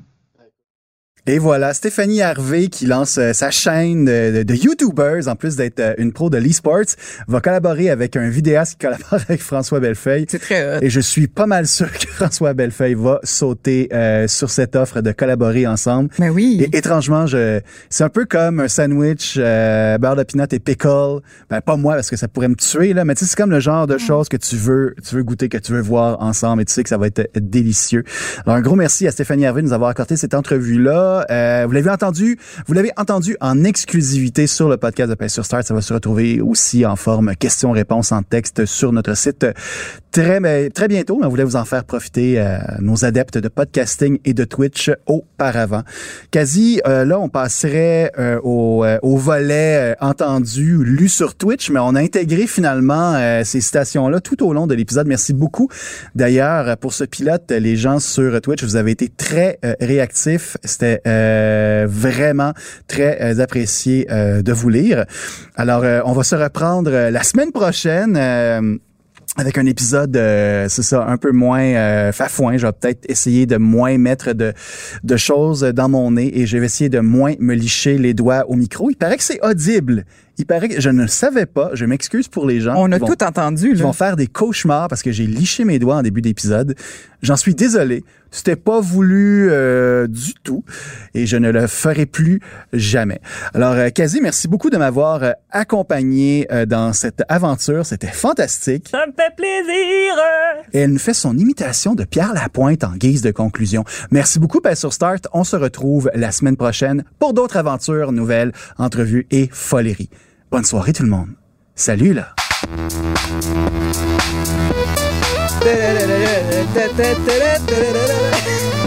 Et voilà, Stéphanie Harvey qui lance euh, sa chaîne de, de- de YouTubers, en plus d'être euh, une pro de l'e-sports, va collaborer avec un vidéaste qui collabore avec François Bellefeuille. C'est très hot. Et je suis pas mal sûr que [laughs] François Bellefeuille va sauter euh, sur cette offre de collaborer ensemble. Ben oui. Et étrangement, je, c'est un peu comme un sandwich euh, beurre de peanut et pickle. Ben pas moi parce que ça pourrait me tuer là, mais tu sais c'est comme le genre de choses que tu veux, tu veux goûter, que tu veux voir ensemble et tu sais que ça va être délicieux. Alors un gros merci à Stéphanie Hervé de nous avoir accordé cette entrevue là. vous l'avez entendu, vous l'avez entendu en exclusivité sur le podcast de Paix sur Start. Ça va se retrouver aussi en forme questions-réponses en texte sur notre site très mais très bientôt. On voulait vous en faire profiter euh, nos adeptes de podcasting et de Twitch auparavant. Quasi euh, là, on passerait euh, au, euh, au volet euh, entendu, lu sur Twitch, mais on a intégré finalement euh, ces citations-là tout au long de l'épisode. Merci beaucoup. D'ailleurs, pour ce pilote, les gens sur Twitch, vous avez été très euh, réactifs. C'était euh, vraiment très euh, apprécié euh, de vous lire. Alors, euh, on va se reprendre la semaine prochaine. avec un épisode, euh, c'est ça, un peu moins euh, fafouin. Je vais peut-être essayer de moins mettre de, de choses dans mon nez et je vais essayer de moins me licher les doigts au micro. Il paraît que c'est audible. Il paraît que je ne le savais pas. Je m'excuse pour les gens. On a qui vont- tout entendu, là. vont faire des cauchemars parce que j'ai liché mes doigts en début d'épisode. J'en suis désolé. C'était pas voulu euh, du tout et je ne le ferai plus jamais. Alors, euh, Kazi, merci beaucoup de m'avoir euh, accompagné euh, dans cette aventure. C'était fantastique. Ça me fait plaisir. Et elle nous fait son imitation de Pierre Lapointe en guise de conclusion. Merci beaucoup, Paix sur Start. On se retrouve la semaine prochaine pour d'autres aventures, nouvelles, entrevues et foleries. Bonne soirée tout le monde. Salut là. [laughs]